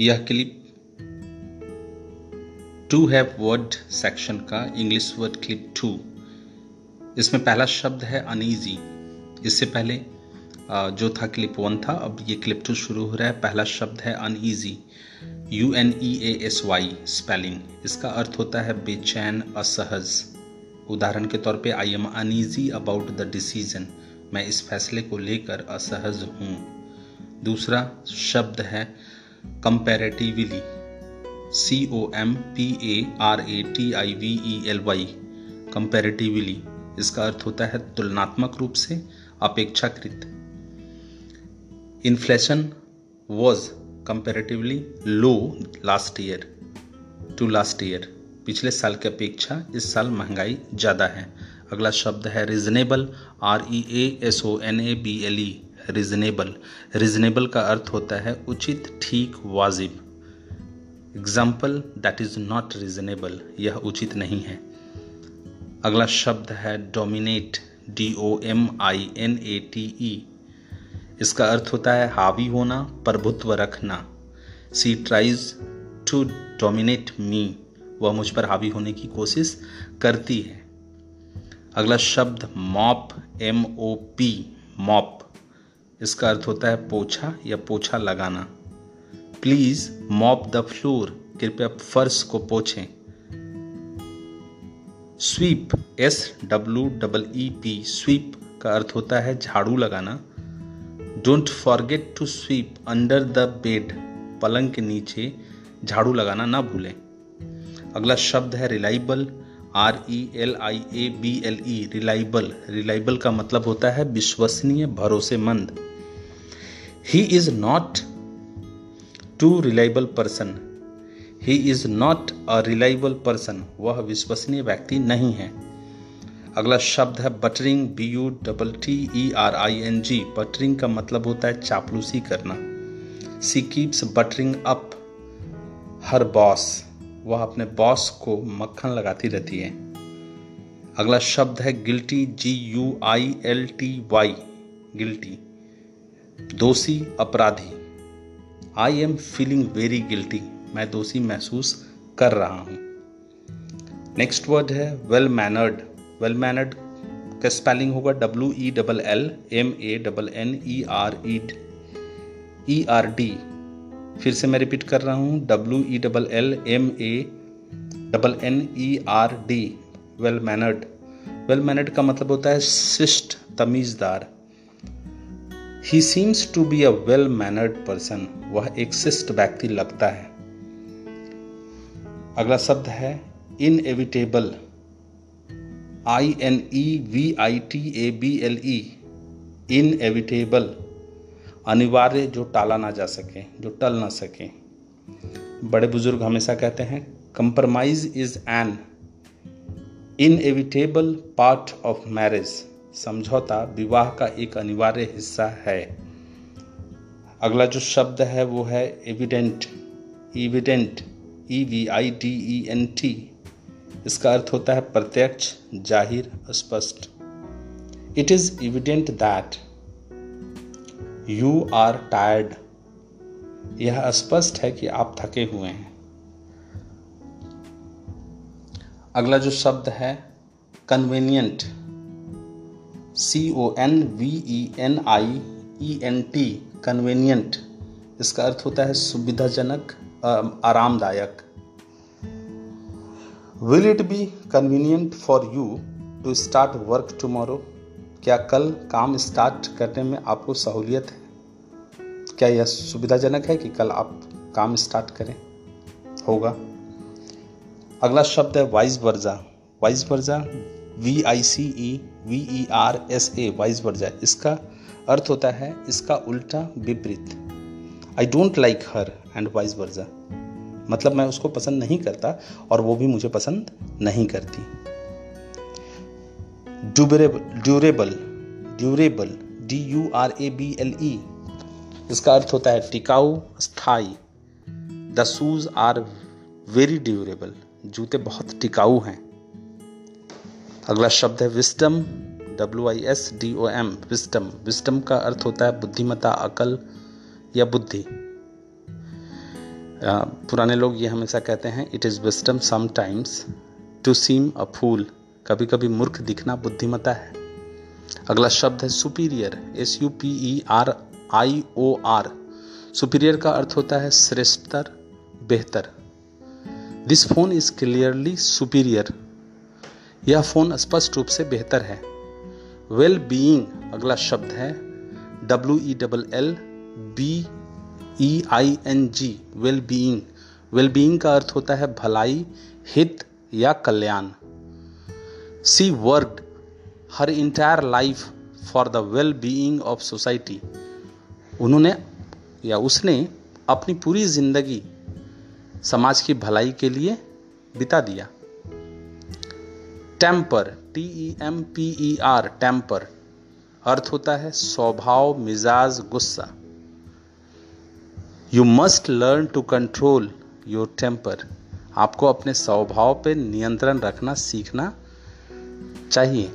यह clip two have word section का English word clip two इसमें पहला शब्द है अनईजी इससे पहले जो था क्लिप वन था, अब ये क्लिप टू शुरू हो रहा है। पहला शब्द है uneasy U N E A S Y spelling इसका अर्थ होता है बेचैन, असहज। उदाहरण के तौर पे I am uneasy about the decision मैं इस फैसले को लेकर असहज हूँ। दूसरा शब्द है comparatively C O M P A R A T I V E L Y comparatively इसका अर्थ होता है तुलनात्मक रूप से अपेक्षाकृत. Inflation was comparatively low last year to last year पिछले साल की अपेक्षा इस साल महँगाई ज़्यादा है. अगला शब्द है reasonable R E A S O N A B L E reasonable reasonable का अर्थ होता है उचित, ठीक, वाजिब। Example that is not reasonable यह उचित नहीं है। अगला शब्द है dominate D O M I N A T E इसका अर्थ होता है हावी होना, प्रभुत्व रखना। She tries to dominate me वह मुझ पर हावी होने की कोशिश करती है। अगला शब्द mop M O P mop इसका अर्थ होता है पोछा या पोछा लगाना। प्लीज़ मॉप द फ्लोर कृपया फर्श को पोछें। Sweep S W double E P sweep का अर्थ होता है झाड़ू लगाना। Don't forget to sweep under the bed पलंग के नीचे झाड़ू लगाना ना भूलें। अगला शब्द है reliable R E L I A B L E reliable reliable का मतलब होता है विश्वसनीय, भरोसेमंद। He is not too reliable person he is not a reliable person वह विश्वसनीय व्यक्ति नहीं है। अगला शब्द है buttering B U double T E R I N G buttering का मतलब होता है चापलूसी करना। She keeps buttering up her boss वह अपने बॉस को मक्खन लगाती रहती है। अगला शब्द है guilty G U I L T Y guilty दोषी अपराधी। I am feeling very guilty मैं दोषी महसूस कर रहा हूँ। नेक्स्ट वर्ड है वेल मैनर्ड वेल मैनर्ड का स्पेलिंग होगा W E double L M A double N E R E E R D फिर से मैं रिपीट कर रहा हूँ W E double L M A double N E R D well mannered well mannered का मतलब होता है शिष्ट, तमीज़दार। He seems to be a well mannered person वह एक शिष्ट व्यक्ति लगता है। अगला शब्द है inevitable I N E V I T A B L E inevitable अनिवार्य जो टाला ना जा सके, जो टल ना सके। बड़े बुज़ुर्ग हमेशा कहते हैं compromise is an inevitable part of marriage समझौता विवाह का एक अनिवार्य हिस्सा है। अगला जो शब्द है वो है evident evident E V I D E N T इसका अर्थ होता है प्रत्यक्ष, ज़ाहिर, स्पष्ट। It is evident that you are tired यह स्पष्ट है कि आप थके हुए हैं। अगला जो शब्द है convenient C O N V E N I E N T convenient इसका अर्थ होता है सुविधाजनक आरामदायक। Will it be convenient for you to start work tomorrow क्या कल काम स्टार्ट करने में आपको सहूलियत है? क्या यह सुविधाजनक है कि कल आप काम स्टार्ट करें? होगा। अगला शब्द है vice versa vice versa V I C E V E R S A vice versa इसका अर्थ होता है, इसका उल्टा विपरीत। I don't like her and vice versa मतलब मैं उसको पसंद नहीं करता और वो भी मुझे पसंद नहीं करती। Durable durable durable D U R A B L E इसका अर्थ होता है टिकाऊ स्थायी the shoes are very durable जूते बहुत टिकाऊ हैं। अगला शब्द है wisdom W I S D O M wisdom wisdom का अर्थ होता है बुद्धिमता अकल या बुद्धि। पुराने लोग ये हमेशा कहते हैं it is wisdom sometimes to seem a fool कभी कभी मूर्ख दिखना बुद्धिमता है। अगला शब्द है superior S U P E R I O R superior का अर्थ होता है श्रेष्ठतर, बेहतर। This phone is clearly superior यह फ़ोन स्पष्ट रूप से बेहतर है। वेल बीइंग अगला शब्द है। W E double L B E I N G well being well being का अर्थ होता है भलाई, हित या कल्याण। She word her entire life for the well being of society. उन्होंने या उसने अपनी पूरी ज़िंदगी समाज की भलाई के लिए बिता दिया। Temper T E M P E R temper. अर्थ होता है स्वभाव, मिजाज, गुस्सा। You must learn to control your temper आपको अपने स्वभाव पर नियंत्रण रखना, सीखना चाहिए।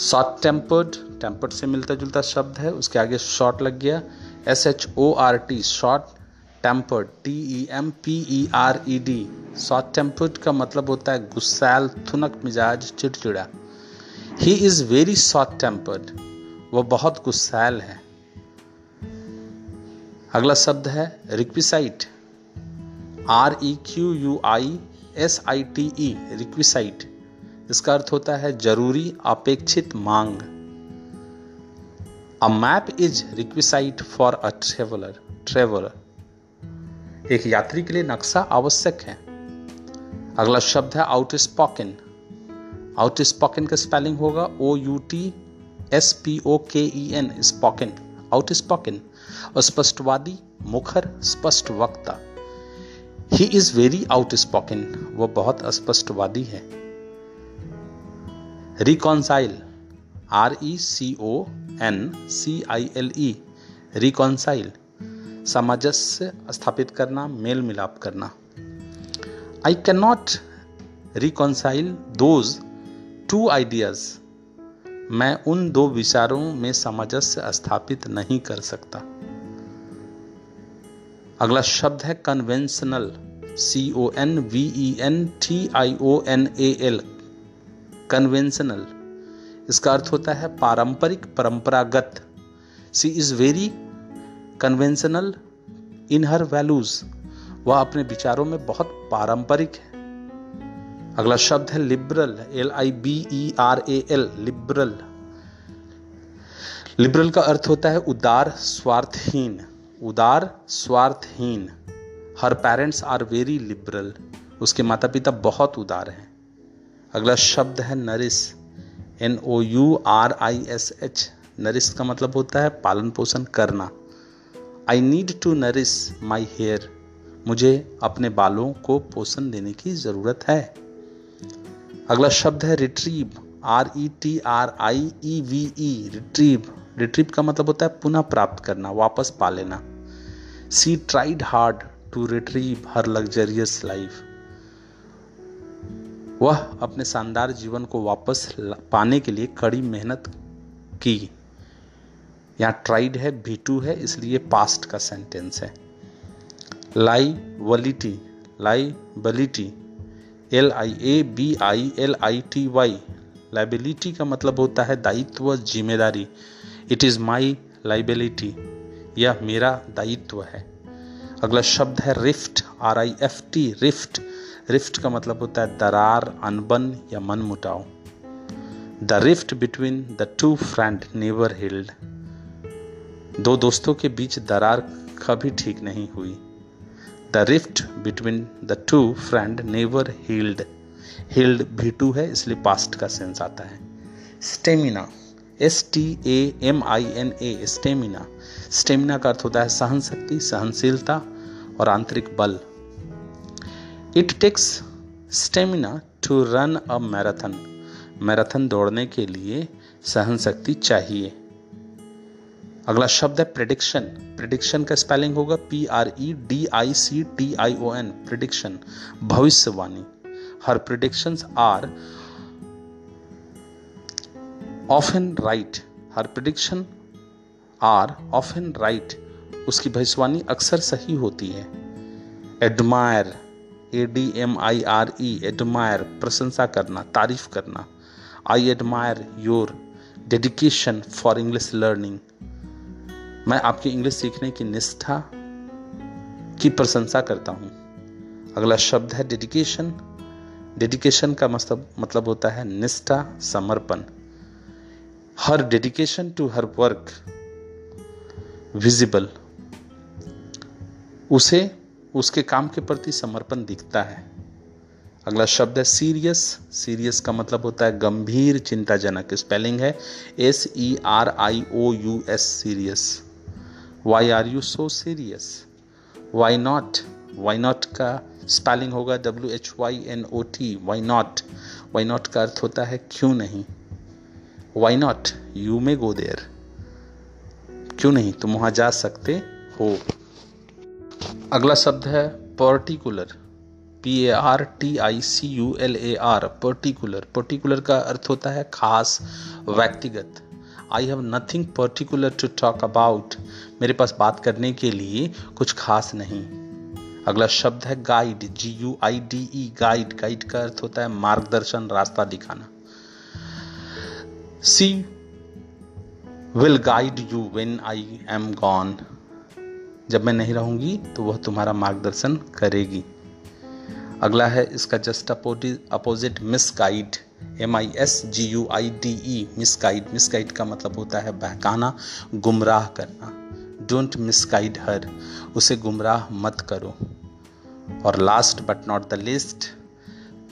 शॉर्ट टेम्पर्ड टेम्पर्ड से मिलता जुलता शब्द है, उसके आगे शॉर्ट लग गया। S H O R T short tempered T E M P E R E D short tempered का मतलब होता है गुस्सैल, थुनक, मिजाज, चिड़चिड़ा। He is very short tempered वह बहुत गुस्सैल है। अगला शब्द है requisite R E Q U I S I T E requisite इसका अर्थ होता है ज़रूरी, अपेक्षित मांग। A map is requisite for a traveller traveller एक यात्री के लिए नक्शा आवश्यक है। अगला शब्द है आउट स्पॉकन आउट स्पॉकन का स्पेलिंग होगा O U T S P O K E N स्पॉकन out स्पॉकन स्पष्टवादी मुखर, स्पष्ट वक्ता। He is very outspoken वो बहुत स्पष्टवादी है। Reconcile R E C O N C I L E reconcile सामंजस्य स्थापित करना, मेल मिलाप करना। I cannot reconcile those two ideas. मैं उन दो विचारों में सामंजस्य स्थापित नहीं कर सकता। अगला शब्द है conventional C O N V E N T I O N A L conventional इसका अर्थ होता है पारंपरिक परंपरागत। She is very conventional in her values वह अपने विचारों में बहुत पारंपरिक है। अगला शब्द है liberal L I B E R A L liberal liberal का अर्थ होता है उदार, स्वार्थहीन। उदार, स्वार्थहीन। Her parents are very liberal उसके माता पिता बहुत उदार हैं। अगला शब्द है nourish N O U R I S H nourish का मतलब होता है पालन पोषण करना। I need to nourish my hair मुझे अपने बालों को पोषण देने की ज़रूरत है। अगला शब्द है retrieve R E T R I E V E retrieve retrieve का मतलब होता है पुनः प्राप्त करना, वापस पा लेना। She tried hard to retrieve her luxurious life वह अपने शानदार जीवन को वापस पाने के लिए कड़ी मेहनत की। यहाँ ट्राइड है भी टू है, इसलिए पास्ट का सेंटेंस है। Liability liability L I A B I L I T Y liability का मतलब होता है दायित्व, ज़िम्मेदारी। इट इज़ माई लाइबिलिटी यह मेरा दायित्व है। अगला शब्द है rift R I F T rift rift का मतलब होता है दरार, अनबन या मन मुटाव the rift between the two friend never healed दो दोस्तों के बीच दरार कभी ठीक नहीं हुई। The rift between the two friend never healed healed भी टू है, इसलिए पास्ट का सेंस आता है। Stamina S T A M I N A stamina stamina का अर्थ होता है सहन शक्ति सहनशीलता और आंतरिक बल। It takes stamina to run a marathon marathon दौड़ने के लिए सहन शक्ति चाहिए। अगला शब्द है प्रिडिक्शन प्रिडिक्शन का स्पेलिंग होगा P R E D I C T I O N prediction भविष्यवाणी. Her prediction are often right her prediction are often right उसकी भविष्यवाणी अक्सर सही होती है. Admire A D M I R E admire प्रशंसा करना, तारीफ़ करना. I admire your dedication for English learning मैं आपकी इंग्लिश सीखने की निष्ठा की प्रशंसा करता हूँ। अगला शब्द है डेडिकेशन डेडिकेशन का मतलब मतलब होता है निष्ठा, समर्पण। Her dedication to her work visible उसे, उसके काम के प्रति समर्पण दिखता है। अगला शब्द है सीरियस सीरियस का मतलब होता है गंभीर, चिंताजनक। स्पेलिंग है S E R I O U S serious why are you so serious why not why not का स्पेलिंग होगा W H Y N O T why not why not का अर्थ होता है क्यों नहीं? Why not you may go there क्यों नहीं? तुम वहाँ जा सकते हो। अगला शब्द है particular P A R T I C U L A R particular particular का अर्थ होता है खास, व्यक्तिगत। I have nothing particular to talk about मेरे पास बात करने के लिए कुछ खास नहीं। अगला शब्द है guide G U I D E guide guide का अर्थ होता है मार्गदर्शन, रास्ता दिखाना। She will guide you when I am gone जब मैं नहीं रहूँगी तो वह तुम्हारा मार्गदर्शन करेगी। अगला है इसका just opposite misguide M I S G U I D E misguide misguide का मतलब होता है बहकाना, गुमराह करना। डोंट मिस गाइड हर, उसे गुमराह मत करो। और last but not the least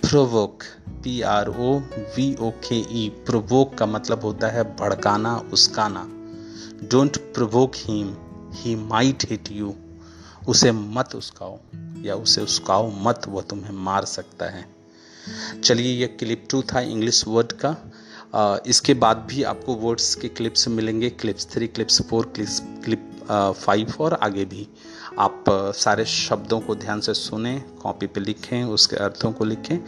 provoke P R O V O K E provoke का मतलब होता है भड़काना, उसकाना। Don't provoke him he might hit you उसे मत उसकाओ, या उसे उसकाओ मत वह तुम्हें मार सकता है। चलिए, ये क्लिप टू था इंग्लिश वर्ड का। इसके बाद भी आपको वर्ड्स के क्लिप्स मिलेंगे। Clips three clips four clips clip five और आगे भी। आप सारे शब्दों को ध्यान से सुने कॉपी पे लिखें, उसके अर्थों को लिखें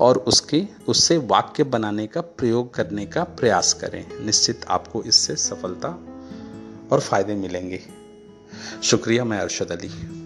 और उसके, उससे वाक्य बनाने का, प्रयोग करने का प्रयास करें। निश्चित आपको इससे सफलता और फ़ायदे मिलेंगे। शुक्रिया, मैं अरशद अली।